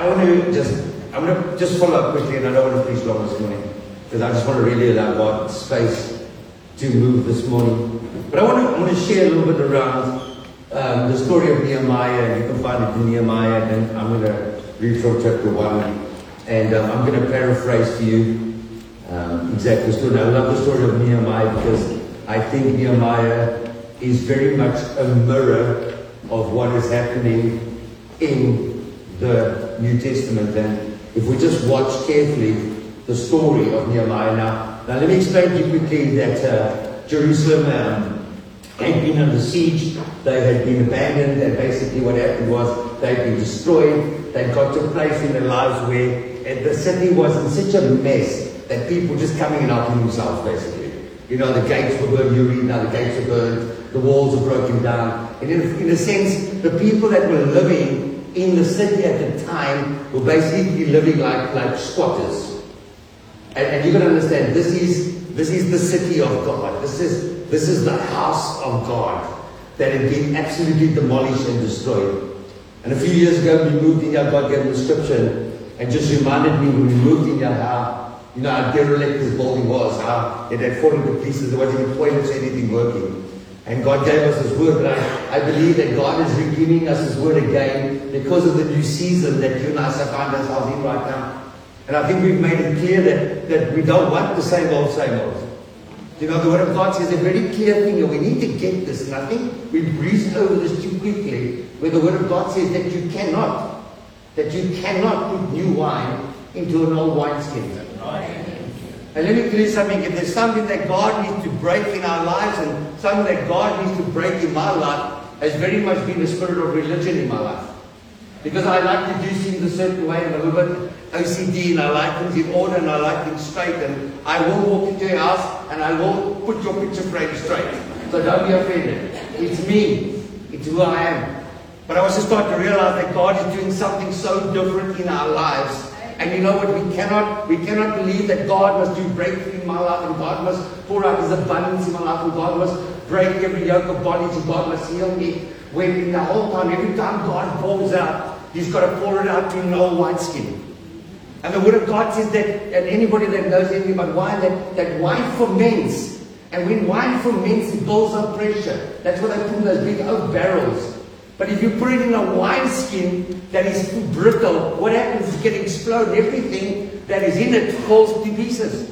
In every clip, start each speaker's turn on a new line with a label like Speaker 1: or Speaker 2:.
Speaker 1: I want to just, I'm going to just follow up quickly, and I don't want to preach long this morning, because I just want to really allow God space to move this morning. But I want to, I want to share a little bit around um, the story of Nehemiah, you can find it in Nehemiah, and I'm going to read from chapter 1, and um, I'm going to paraphrase to you um, exactly the story. I love the story of Nehemiah because I think Nehemiah is very much a mirror of what is happening in the New Testament. And if we just watch carefully the story of Nehemiah now, now let me explain to you quickly that uh, Jerusalem um, had been under siege, they had been abandoned, and basically what happened was they had been destroyed. They got to a place in their lives where the city was in such a mess that people just coming and helping themselves, basically. You know, the gates were burned, you read now, the gates were burned, the walls were broken down. And in, in a sense, the people that were living in the city at the time were basically living like, like squatters. And, and you got to understand, this is, this is the city of God. This is, this is the house of God that had been absolutely demolished and destroyed. And a few years ago, we moved in here, God gave me a scripture and just reminded me when we moved in here how you know how derelict this building was, how it had fallen to pieces, there wasn't even toilets or anything working. And God gave us His word, but I, I believe that God is regiving us His word again because of the new season that you and I find ourselves in right now. And I think we've made it clear that, that we don't want the same old, same old. You know, the Word of God says a very clear thing, and we need to get this. And I think we breezed over this too quickly, where the Word of God says that you cannot, that you cannot put new wine into an old wineskin. And let me tell you something, if there's something that God needs to break in our lives and something that God needs to break in my life, has very much been the spirit of religion in my life. Because I like to do things a certain way, I'm a little bit OCD and I like things in order and I like things straight and I will walk into your house and I will put your picture frame straight. So don't be offended. It's me. It's who I am. But I also start to realize that God is doing something so different in our lives and you know what? We cannot, we cannot believe that God must do breakthrough in my life and God must pour out his abundance in my life and God must break every yoke of bondage and God must heal me. When in the whole time, every time God pours out, he's got to pour it out in no wineskin. And the word of God says that, and anybody that knows anything about wine, that, that wine ferments. And when wine ferments, it builds up pressure. That's what they put in those big oak barrels. But if you put it in a wineskin that is too brittle, what happens is it can explode. Everything that is in it falls to pieces.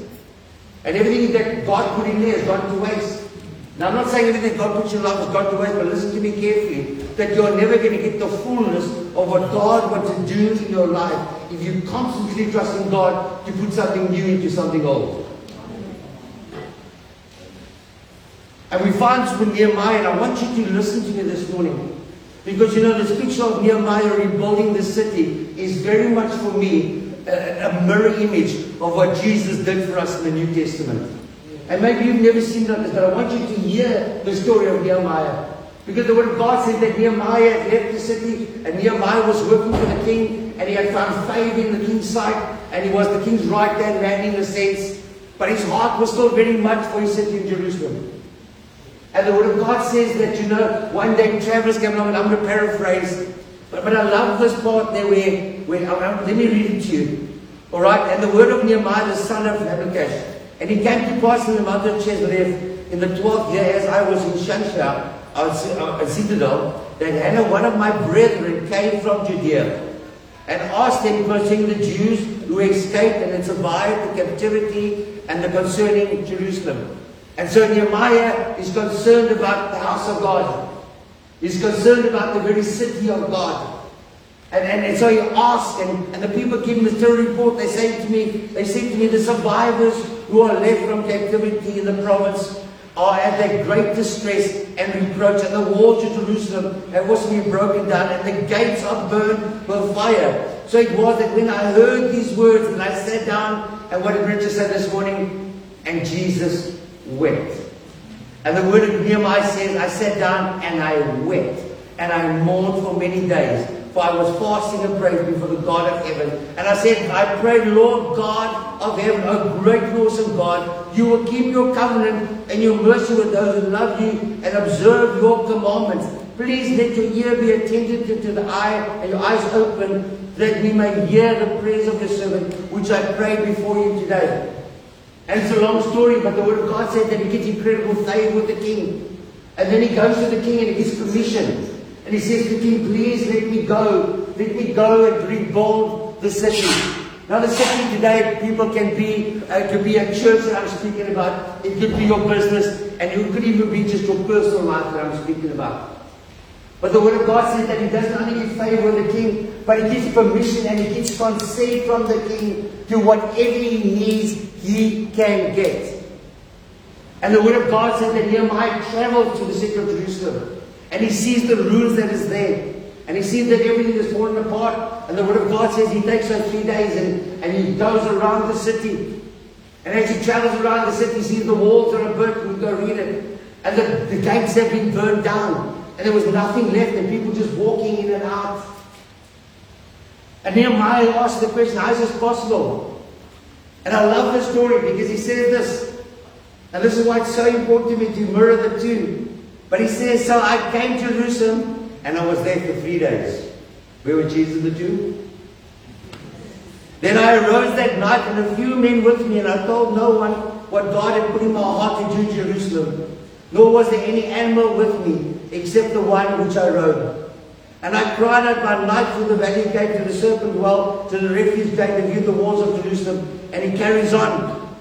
Speaker 1: And everything that God put in there has gone to waste. Now, I'm not saying everything God puts in life has gone to waste, but listen to me carefully. That you're never going to get the fullness of what God wants to do in your life if you constantly trust in God to put something new into something old. And we find with Nehemiah, and I want you to listen to me this morning. Because you know, this picture of Nehemiah rebuilding the city is very much for me a, a, mirror image of what Jesus did for us in the New Testament. And maybe you've never seen that, but I want you to hear the story of Nehemiah. Because the word of God says that Nehemiah had left the city and Nehemiah was working for the king and he had found favor in the king's sight and he was the king's right hand man in a sense. But his heart was still very much for his city in Jerusalem. And the Word of God says that, you know, one day travelers came along, and I'm going to paraphrase, but, but I love this part there where, where I, let me read it to you. All right, and the word of Nehemiah, the son of Habakkuk. And he came to pass in the mountain of Chislev in the 12th year as I was in Shushan, a uh, uh, citadel, that Hannah, one of my brethren, came from Judea and asked him concerning the Jews who escaped and had survived the captivity and the concerning Jerusalem. And so Nehemiah is concerned about the house of God. He's concerned about the very city of God. And, and, and so he asks, and, and the people give him the story report. They say to me, they say to me, the survivors who are left from captivity in the province are at their great distress and reproach, and the walls of Jerusalem have also been broken down, and the gates are burned with fire. So it was that when I heard these words, and I sat down, and what did Richard say this morning? And Jesus wept. And the word of Nehemiah says, I sat down and I wept, and I mourned for many days, for I was fasting and praying before the God of heaven. And I said, I pray, Lord God of heaven, O great and awesome God, you will keep your covenant and your mercy with those who love you and observe your commandments.
Speaker 2: Please let your ear be attentive to the eye and your eyes open that we may hear the prayers of your servant, which I pray before you today. And it's a long story, but the word of God said that he gets incredible favor with the king. And then he goes to the king and he gets permission. And he says to the king, please let me go. Let me go and rebuild the city. Now the city today, people can be, uh, be a church that I'm speaking about. It could be your business. And it could even be just your personal life that I'm speaking about. But the word of God says that he doesn't only give favor the king, but he gives permission and he gives consent from the king to whatever he needs, he can get. And the word of God says that Nehemiah travels to the city of Jerusalem and he sees the ruins that is there. And he sees that everything is falling apart. And the word of God says he takes on three days and, and he goes around the city. And as he travels around the city, he sees the walls are burnt. We go read it. And the, the gates have been burned down. And there was nothing left, and people just walking in and out. And Nehemiah asked the question, how is this possible? And I love this story because he says this, and this is why it's so important to me to mirror the two. But he says, So I came to Jerusalem and I was there for three days. Where were Jesus the two? Then I arose that night and a few men with me, and I told no one what God had put in my heart to do Jerusalem. Nor was there any animal with me, except the one which I rode. And I cried out by night through the valley gate to the serpent well, to the refuge gate, and viewed the walls of Jerusalem. And he carries on.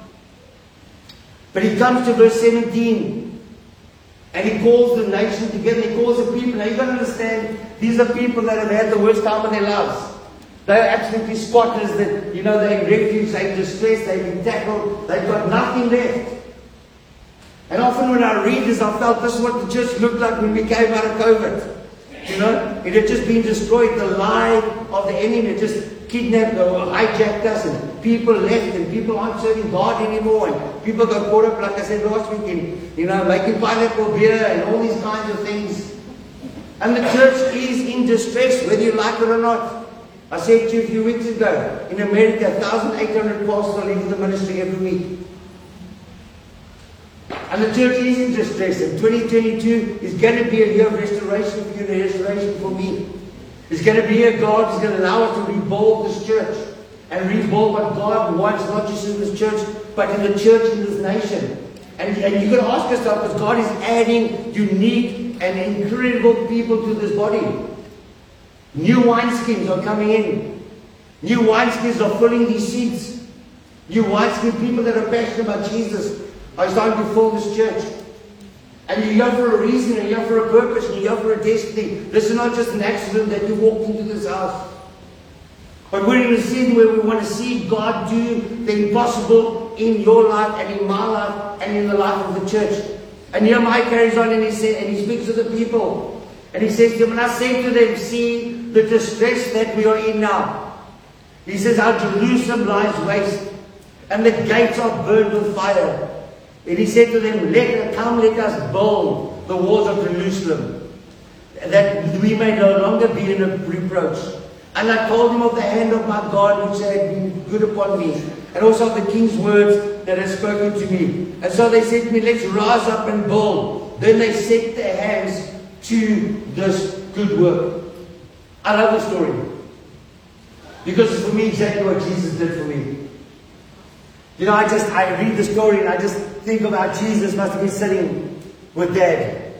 Speaker 2: But he comes to verse 17. And he calls the nation together. He calls the people. Now you've got to understand, these are people that have had the worst time of their lives. They're absolutely squatters that, you know, they're in refuge, they're distressed, they've been tackled, they've got nothing left. And often when I read this, I felt this is what the church looked like when we came out of COVID. You know, it had just been destroyed. The lie of the enemy had just kidnapped or hijacked us, and people left, and people aren't serving God anymore, and people got caught up, like I said last week, in, you know, making pineapple beer and all these kinds of things. And the church is in distress, whether you like it or not. I said to you a few weeks ago, in America, 1,800 pastors leaving the ministry every week. And the church is in distress. And 2022 is going to be a year of restoration for you and restoration for me. It's going to be a God who's going to allow us to rebuild this church and rebuild what God wants, not just in this church, but in the church in this nation. And, and you've got to ask yourself, because God is adding unique and incredible people to this body. New wineskins are coming in. New wineskins are filling these seats. New wineskin people that are passionate about Jesus starting to fill this church. And you're here for a reason, and you're here for a purpose, and you're here for a destiny. This is not just an accident that you walked into this house. But we're in a season where we want to see God do the impossible in your life and in my life and in the life of the church. And Nehemiah carries on and he says, and he speaks to the people. And he says to them, and I say to them, see the distress that we are in now. He says, our Jerusalem lies waste, and the gates are burned with fire. And he said to them, let, Come, let us build the walls of Jerusalem, that we may no longer be in a reproach. And I told him of the hand of my God which had been good upon me, and also of the king's words that had spoken to me. And so they said to me, Let's rise up and build. Then they set their hands to this good work. I love the story. Because for me exactly what Jesus did for me. You know, I just, I read the story and I just think about Jesus must have been sitting with Dad.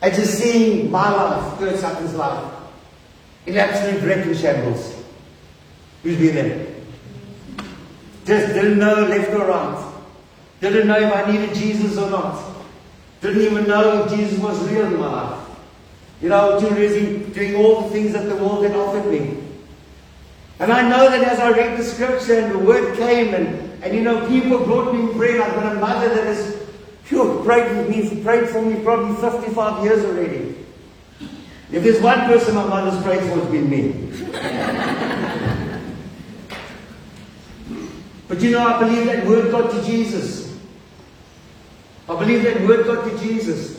Speaker 2: And just seeing my life, Kurt Sutton's life, in absolute wreck and shambles. Who's been there? Just didn't know left or right. Didn't know if I needed Jesus or not. Didn't even know if Jesus was real in my life. You know, doing all the things that the world had offered me. And I know that as I read the scripture and the word came and, and you know, people brought me prayer. I've got a mother that has phew, prayed with me, prayed for me probably 55 years already. If there's one person my mother's prayed for, it's been me. but you know, I believe that word got to Jesus. I believe that word got to Jesus.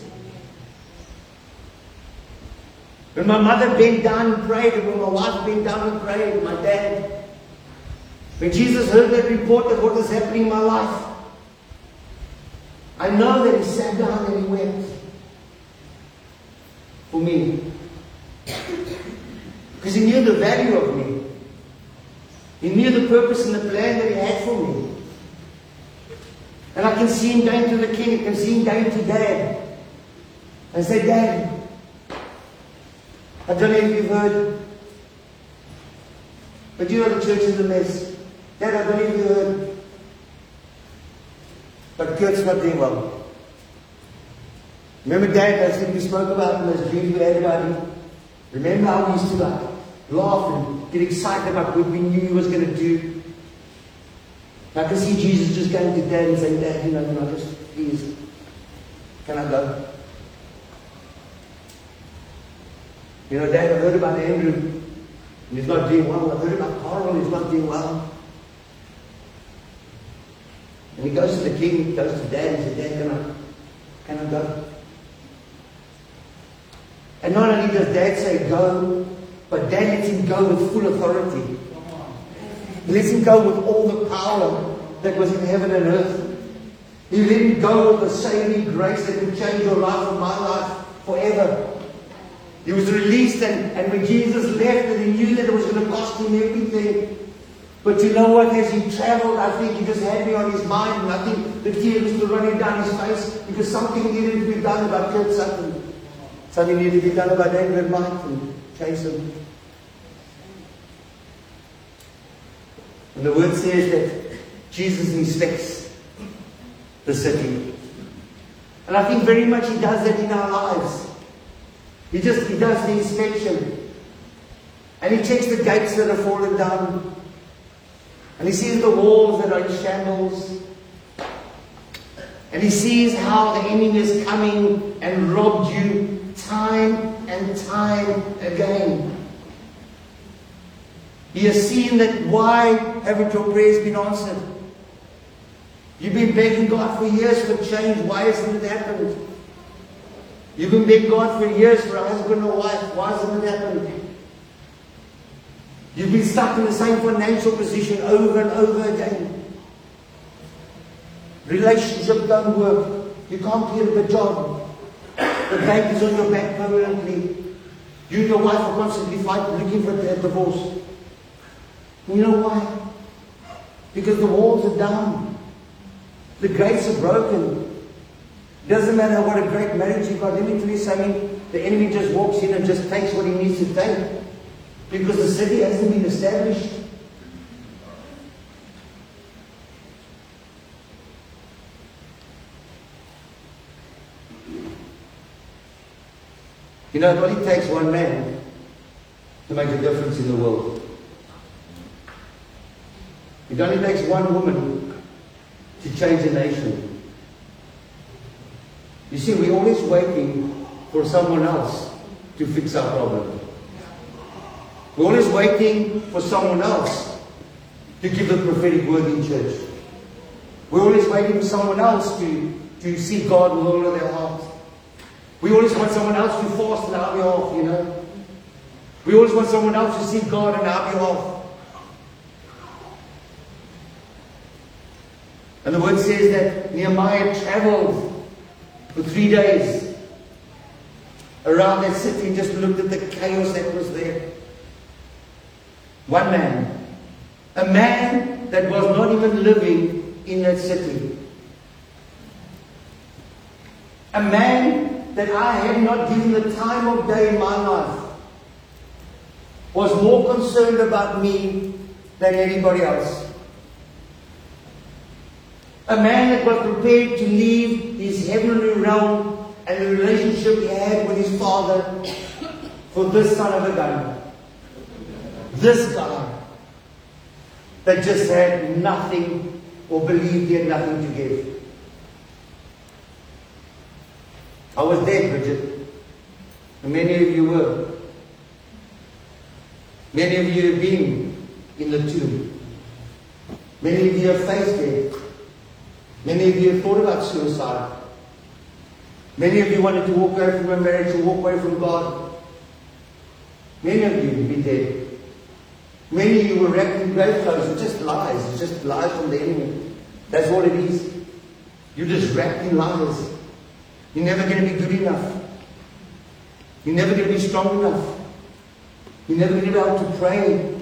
Speaker 2: When my mother bent down and prayed, and when my wife bent down and prayed, my dad, when Jesus heard that report of what was happening in my life, I know that he sat down and he wept. for me. Because he knew the value of me. He knew the purpose and the plan that he had for me. And I can see him going to the king, I can see him going to dad. And say, Dad, I don't know if you've heard, but you know the church is a mess. Dad, I don't know if you heard, but Kurt's not doing well. Remember, Dad, I think we spoke about him, those dreams we had about him. Remember how we used to like laugh and get excited about what we knew he was going to do. I can see Jesus just going to Dad and saying, Dad, you know, you know, just please, can I go? You know, Dad, I heard about Andrew, and he's not doing well. I heard about Carl, he's not doing well. And he goes to the king, he goes to Dad, and says, Dad, can I, can I go? And not only does Dad say go, but Dad lets him go with full authority. He lets him go with all the power that was in heaven and earth. He let him go with the saving grace that would change your life and my life forever. He was released, and, and when Jesus left, and he knew that it was going to cost him everything. But you know what? As he traveled, I think he just had me on his mind, and I think the tears were running down his face because something needed to be done about Kurt Sutton. Something needed to be done about David Mike and Jason. And the word says that Jesus inspects the city. And I think very much he does that in our lives. He just he does the inspection. And he checks the gates that have fallen down. And he sees the walls that are in shambles. And he sees how the enemy is coming and robbed you time and time again. He has seen that why haven't your prayers been answered? You've been begging God for years for change. Why hasn't it happened? You've been begging God for years for a husband or wife. Why hasn't it happened? You've been stuck in the same financial position over and over again. Relationship don't work. You can't get a job. The bank is on your back permanently. You and your wife are constantly fighting, looking for a divorce. You know why? Because the walls are down. The gates are broken. Doesn't matter what a great marriage you've got. Let me tell you something. The enemy just walks in and just takes what he needs to take. Because the city hasn't been established. You know, it only takes one man to make a difference in the world. It only takes one woman to change a nation. You see, we're always waiting for someone else to fix our problem. We're always waiting for someone else to give the prophetic word in church. We're always waiting for someone else to, to see God with all of their heart. We always want someone else to fast on our behalf, you know. We always want someone else to see God on our behalf. And the word says that Nehemiah traveled for three days around that city and just looked at the chaos that was there. One man, a man that was not even living in that city, a man that I had not given the time of day in my life, was more concerned about me than anybody else. A man that was prepared to leave his heavenly realm and the relationship he had with his father for this son of a gun. This guy that just had nothing or believed he had nothing to give. I was there, Bridget. And many of you were. Many of you have been in the tomb. Many of you have faced death. Many of you have thought about suicide. Many of you wanted to walk away from a marriage or walk away from God. Many of you have been dead. Many of you were wrapped in grave clothes. It's just lies. It's just lies from the enemy. That's what it is. You're just wrapped in lies. You're never going to be good enough. You're never going to be strong enough. You're never going to be able to pray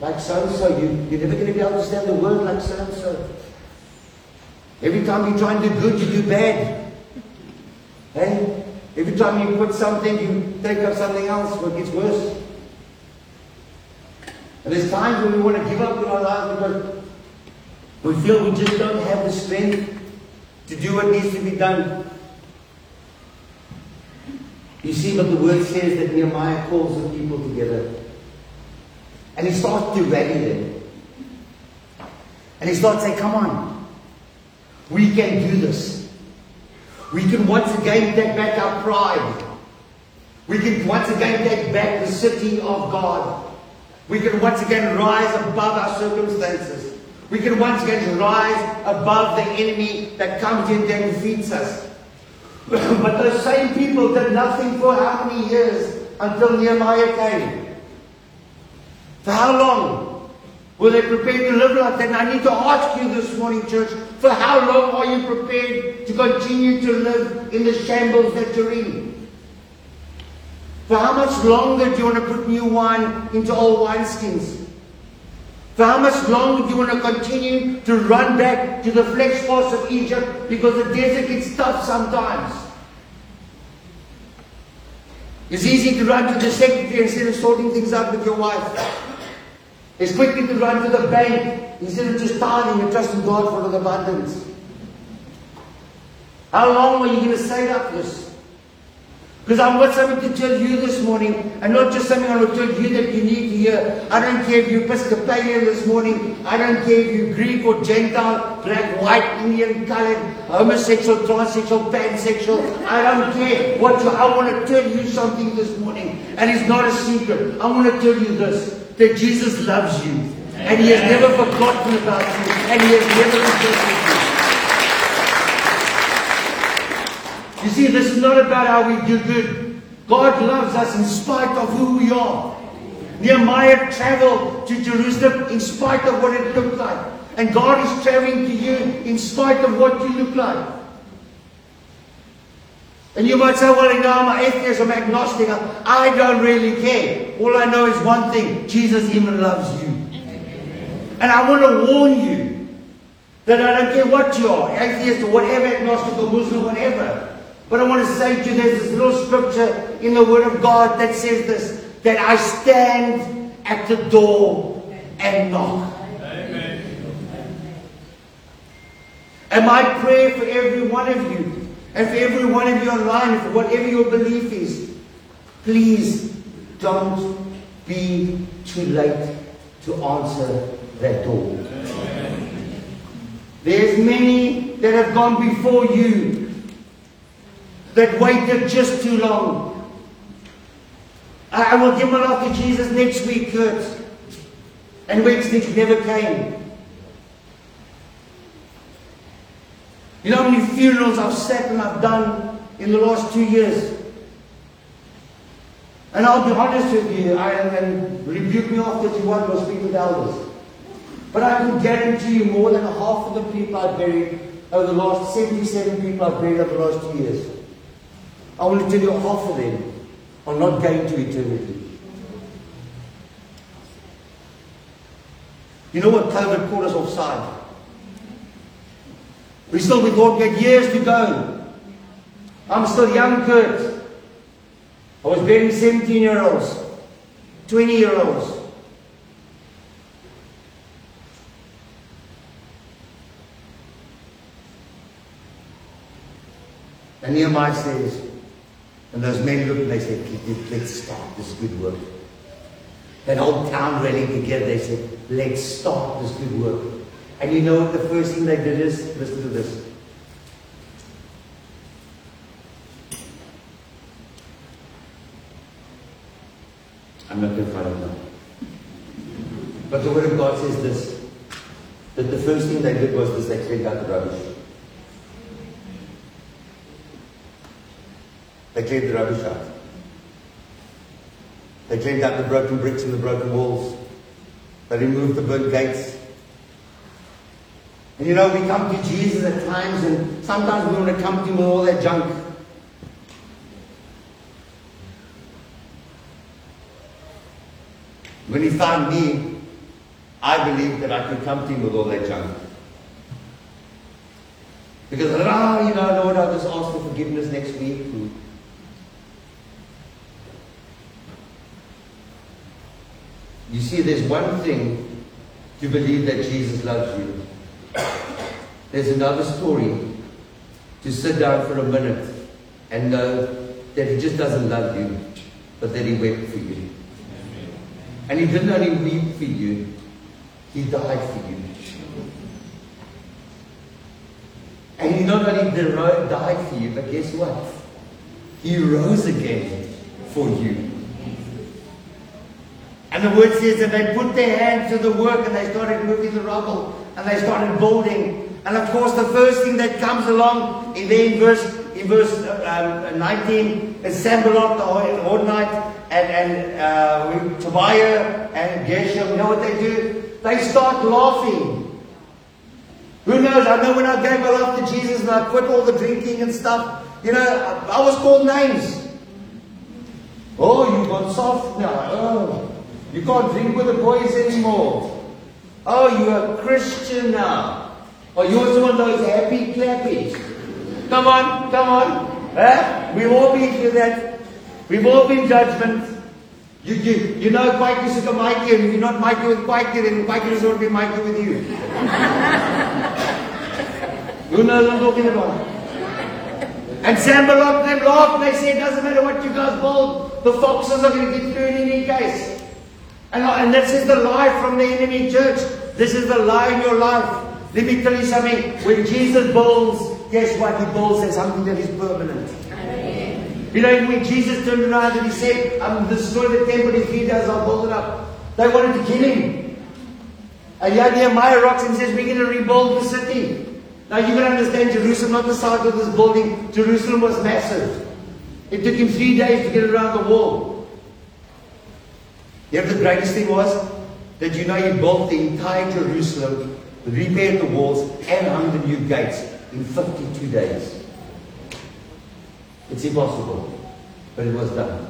Speaker 2: like so and so. You, you're never going to be able to stand the word like so and so. Every time you try and do good, you do bad. Hey? Every time you put something, you take up something else, it gets worse. And there's times when we want to give up in our lives because we feel we just don't have the strength to do what needs to be done. You see, but the word says that Nehemiah calls the people together. And he starts to rally them. And he starts saying, Come on, we can do this. We can once again take back our pride. We can once again take back the city of God. We can once again rise above our circumstances. We can once again rise above the enemy that comes in and defeats us. but those same people did nothing for how many years until Nehemiah came? For how long were they prepared to live like that? And I need to ask you this morning, church, for how long are you prepared to continue to live in the shambles that you're in? For how much longer do you want to put new wine into old wineskins? For how much longer do you want to continue to run back to the fleshpots of Egypt because the desert gets tough sometimes? It's easy to run to the secretary instead of sorting things out with your wife. It's quickly to run to the bank instead of just tithing and trusting God for the abundance. How long are you going to say up this? Because I've got something to tell you this morning, and not just something I will tell you that you need to hear. I don't care if you're Episcopalian this morning. I don't care if you're Greek or Gentile, black, white, Indian, colored, homosexual, transsexual, pansexual. I don't care what you. I want to tell you something this morning, and it's not a secret. I want to tell you this: that Jesus loves you, and He has never forgotten about you, and He has never rejected you. You see, this is not about how we do good. God loves us in spite of who we are. Nehemiah traveled to Jerusalem in spite of what it looked like. And God is traveling to you in spite of what you look like. And you might say, well, you know, I'm an atheist, I'm agnostic. I don't really care. All I know is one thing Jesus even loves you. And I want to warn you that I don't care what you are, atheist or whatever, agnostic or Muslim, whatever. But I want to say to you, there's this little scripture in the Word of God that says this, that I stand at the door and knock. Amen. And my prayer for every one of you, and for every one of you online, for whatever your belief is, please don't be too late to answer that door. There's many that have gone before you that waited just too long. I will give my life to Jesus next week, Kurt. And Wednesday never came. You know how many funerals I've sat and I've done in the last two years? And I'll be honest with you, I, and rebuke me after you want to speak with elders. But I can guarantee you more than half of the people I've buried over the last 77 people I've buried over the last two years. I to tell you half of them are not going to eternity. You know what COVID caught us offside? We still we thought we had years to go. I'm still young, Kurt. I was burying 17 year olds, 20 year olds. And Nehemiah says, and those men looked and they said, let's start this good work. That whole town rallied together. They said, let's start this good work. And you know what the first thing they did is? Listen to this. I'm not going to find now. But the Word of God says this that the first thing they did was this they cleaned out the rubbish. They cleaned the rubbish out. They cleaned out the broken bricks and the broken walls. They removed the burnt gates. And you know, we come to Jesus at times, and sometimes we want to come to him with all that junk.
Speaker 1: When he found me, I believed that I could come to him with all that junk. Because, ah, you know, Lord, I'll just ask for forgiveness next week. You see, there's one thing to believe that Jesus loves you. There's another story to sit down for a minute and know that he just doesn't love you, but that he wept for you. And he didn't only weep for you, he died for you. And he not only died for you, but guess what? He rose again for you. And the word says that they put their hands to the work and they started moving the rubble and they started building. And of course, the first thing that comes along in there in verse in verse um, 19 is Sanballat the Horonite and, and uh, Tobiah and Geshem. You know what they do? They start laughing. Who knows? I know when I gave my life to Jesus and I quit all the drinking and stuff, you know, I, I was called names. Oh, you got soft now. Oh. You can't drink with the boys anymore. Oh, you're a Christian now. Oh, you're one of those happy clappies. Come on, come on. Eh? We've all been through that. We've all been judgment. You, you, you know Kwaiki is a Mikey, and if you're not Mikey with Mikey, then Kwaiki doesn't want to be Mikey with you. Who knows what I'm talking about? And Sanballat them laughed and they said, it doesn't matter what you guys build, the foxes are going to get through in any case. And, and this is the lie from the enemy church. This is the lie in your life. Let me tell you something. When Jesus builds, guess what? He builds as something that is permanent. Amen. You know, when Jesus turned around and he said, I'm destroy the temple if he does, I'll build it up. They wanted to kill him. And yet Nehemiah rocks and says, We're going to rebuild the city. Now you can understand Jerusalem, not the size of this building. Jerusalem was massive. It took him three days to get around the wall. You know the greatest thing was? That you know he built the entire Jerusalem, repaired the walls, and hung the new gates in 52 days. It's impossible. But it was done.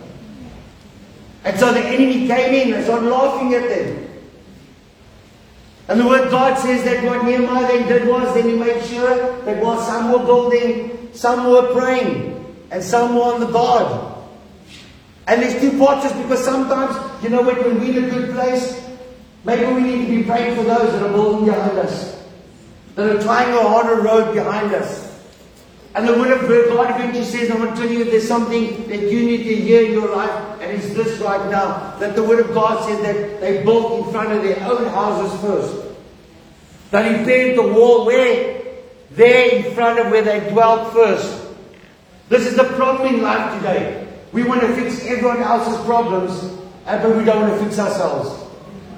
Speaker 1: And so the enemy came in and started laughing at them. And the word God says that what Nehemiah then did was then he made sure that while some were building, some were praying, and some were on the guard. And there's two parts because sometimes, you know, when, when we're in a good place, maybe we need to be praying for those that are building behind us, that are trying a harder road behind us. And the word of God eventually says, I want to tell you there's something that you need to hear in your life, and it's this right now. That the word of God says that they built in front of their own houses first. That he repaired the wall where? There in front of where they dwelt first. This is the problem in life today. We want to fix everyone else's problems, uh, but we don't want to fix ourselves.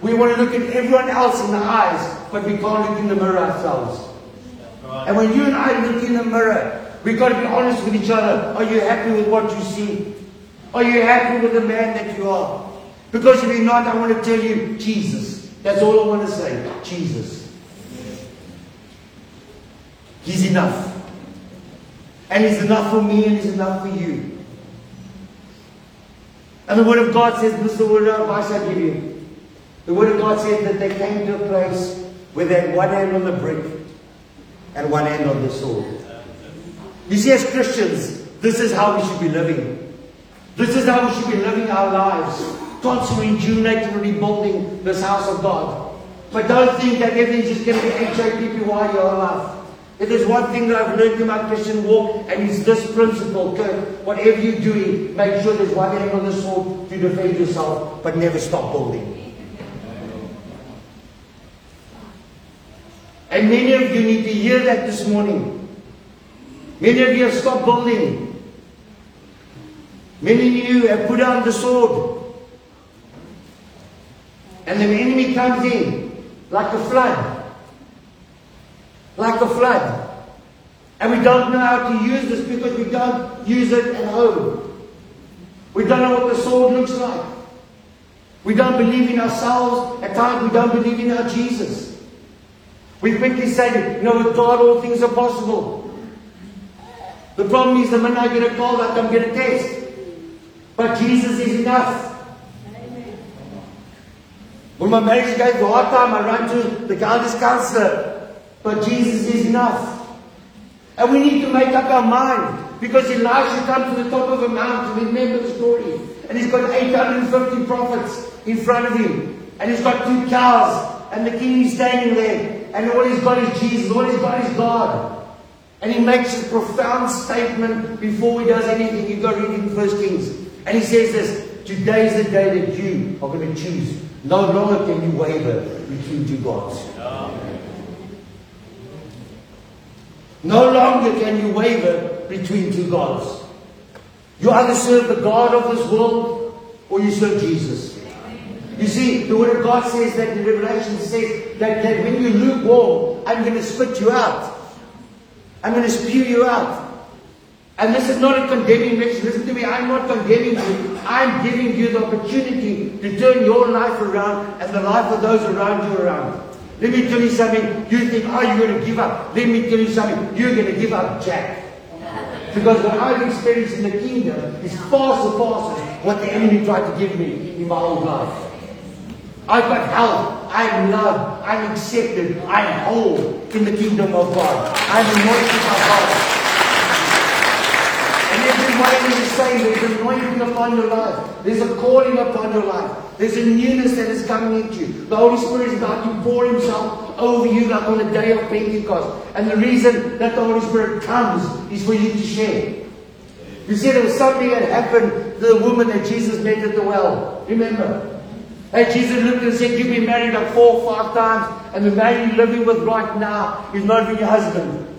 Speaker 1: We want to look at everyone else in the eyes, but we can't look in the mirror ourselves. And when you and I look in the mirror, we've got to be honest with each other. Are you happy with what you see? Are you happy with the man that you are? Because if you're not, I want to tell you, Jesus. That's all I want to say. Jesus. He's enough. And He's enough for me and He's enough for you. And the Word of God says, this is the word of I give you. The Word of God says that they came to a place where they had one hand on the brick and one hand on the sword. You see, as Christians, this is how we should be living. This is how we should be living our lives. Constantly rejuvenating and rebuilding this house of God. But don't think that everything's just going to be H-A-P-P-Y your life. If there's one thing that I've learned in my Christian walk, and it's this principle, Kirk, whatever you're doing, make sure there's one hand on the sword to defend yourself, but never stop building. And many of you need to hear that this morning. Many of you have stopped building. Many of you have put down the sword. And the enemy comes in like a flood like a flood. And we don't know how to use this because we don't use it at home. We don't know what the sword looks like. We don't believe in ourselves. At times we don't believe in our Jesus. We quickly say, you know, with God all things are possible. The problem is the minute I get a call, I come get a test. But Jesus is enough.
Speaker 2: When my marriage going through a hard time, I run to the guidance counselor. But Jesus is enough. And we need to make up our mind. Because Elisha comes to the top of a mountain. Remember the story. And he's got 850 prophets in front of him. And he's got two cows. And the king is standing there. And all he's got is Jesus. All he's got is God. And he makes a profound statement before he does anything. You go read in First Kings. And he says this. Today is the day that you are going to choose. No longer can you waver between two gods. No longer can you waver between two gods. You either serve the God of this world or you serve Jesus. You see, the Word of God says that in Revelation says that, that when you lukewarm, I'm going to spit you out. I'm going to spew you out. And this is not a condemning message. Listen to me. I'm not condemning you. I'm giving you the opportunity to turn your life around and the life of those around you around. Let me tell you something. You think, oh, you're going to give up. Let me tell you something. You're going to give up Jack. Because what I've experienced in the kingdom is far surpasses what the enemy tried to give me in my whole life. I've got health. I'm loved. I'm accepted. I'm whole in the kingdom of God. I'm anointed by God. Saying there's an anointing upon your life. There's a calling upon your life. There's a newness that is coming into you. The Holy Spirit is about to pour Himself over you like on the day of Pentecost. And the reason that the Holy Spirit comes is for you to share. You see, there was something that happened to the woman that Jesus met at the well. Remember? And Jesus looked and said, You've been married like four or five times, and the man you're living with right now is not even your husband.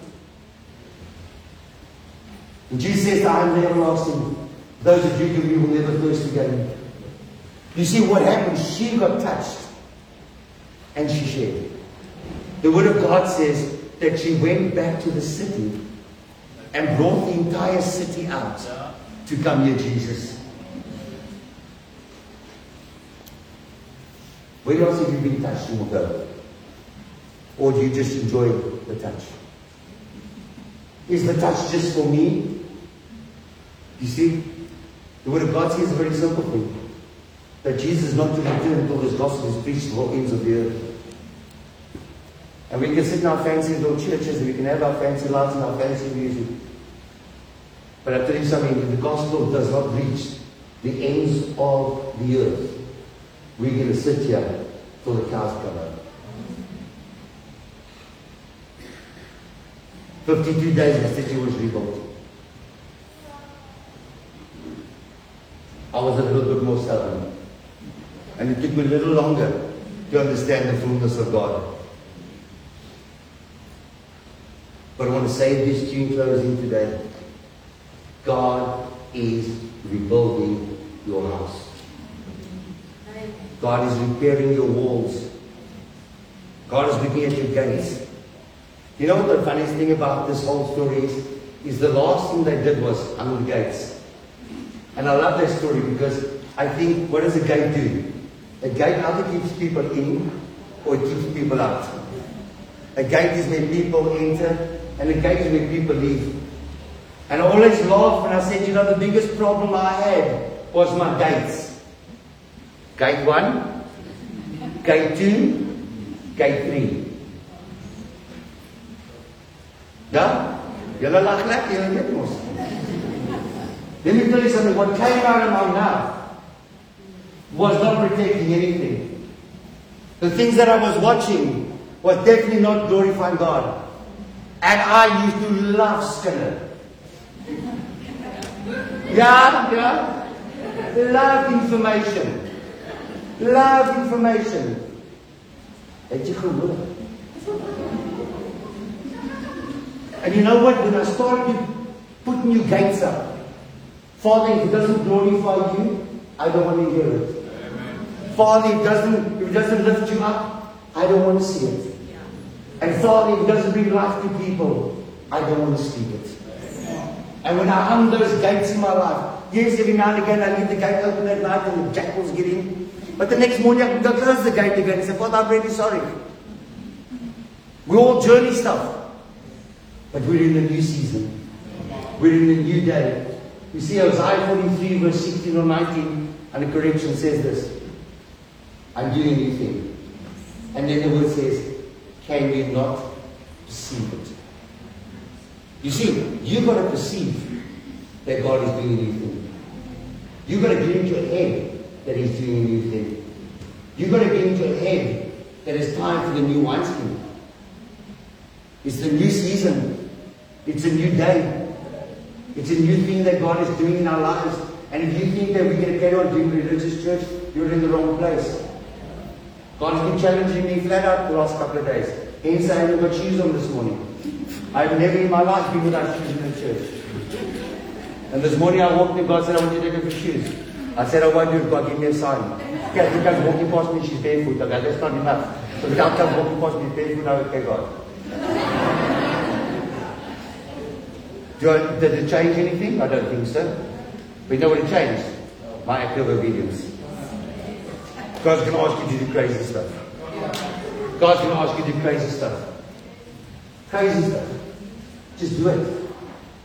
Speaker 2: And Jesus says, I am the everlasting. Those of me will never thirst again. You see what happened? She got touched. And she shared. The Word of God says that she went back to the city and brought the entire city out to come near Jesus. Where else have you been touched will go? Or do you just enjoy the touch? Is the touch just for me? You see, the Word of God says a very simple thing. That Jesus is not to return until this gospel is preached to all ends of the earth. And we can sit in our fancy little churches and we can have our fancy lights and our fancy music. But I tell you something, the gospel does not reach the ends of the earth, we're going to sit here till the cows come out. 52 days the city was rebuilt. I was a little bit more stubborn. And it took me a little longer to understand the fullness of God. But I want to say this to you in closing today. God is rebuilding your house. God is repairing your walls. God is looking at your gates. You know what the funniest thing about this whole story is? Is the last thing they did was hung gates. And I love that story because I think, what does a gate do? A gate either keeps people in or it keeps people out. A gate is where people enter and a gate is where people leave. And I always laugh when I said, you know, the biggest problem I had was my gates. Gate one, gate two, gate three. Ja? Julle lag lekker, julle weet mos. Let me tell you something, what came out of my mouth was not protecting anything. The things that I was watching was definitely not glorifying God. And I used to love Skinner. Yeah, yeah. Love information. Love information. And you know what? When I started putting new gates up, Father, if it doesn't glorify you, I don't want to hear it. Father, if it doesn't, if it doesn't lift you up, I don't want to see it. And Father, if it doesn't bring life to people, I don't want to speak it. And when I hung those gates in my life, yes, every now and again I leave the gate open at night and the jackals get in. But the next morning I can go close the gate again and say, Father, I'm really sorry. We all journey stuff. But we're in a new season. We're in a new day. You see, Isaiah 43, verse 16 or 19, and the correction says this I'm doing a new thing. And then the word says, can you not perceive it? You see, you've got to perceive that God is doing a new thing. You've got to get into your head that He's doing a new thing. You've got to get into your head that it's time for the new wineskin. It's the new season. It's a new day. It's a new thing that God is doing in our lives. And if you think that we're going to carry on doing religious church, you're in the wrong place. God's been challenging me flat out the last couple of days. Hence, I haven't got shoes on this morning. I've never in my life been without shoes in the church. And this morning I walked in, God said, I want you to take off your shoes. I said, I won't do God, give me a sign. Kathy comes walking past me, she's barefoot. Go, that's not enough. So the comes walking past me, barefoot, I okay, God. Do I, did it change anything? I don't think so. But you know what it changed? My act of obedience. God's going to ask you to do crazy stuff. God's going to ask you to do crazy stuff. Crazy stuff. Just do it.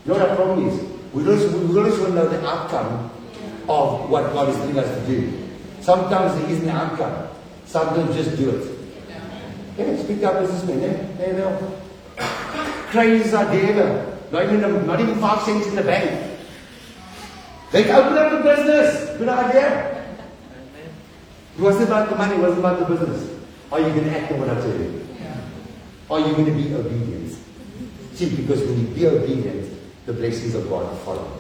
Speaker 2: You know what our problem is? We always, we always want to know the outcome of what God is telling us to do. Sometimes there isn't an outcome. Sometimes just do it. Yeah, speak up businessmen. Yeah, there they are. Crazy idea. Not even, not even five cents in the bank. They open up a business. Good idea. It wasn't about the money, it wasn't about the business. Are you going to act on what I tell you? Are you going to be obedient? See, because when you be obedient, the blessings of God follow.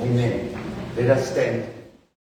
Speaker 2: Amen. Let us stand.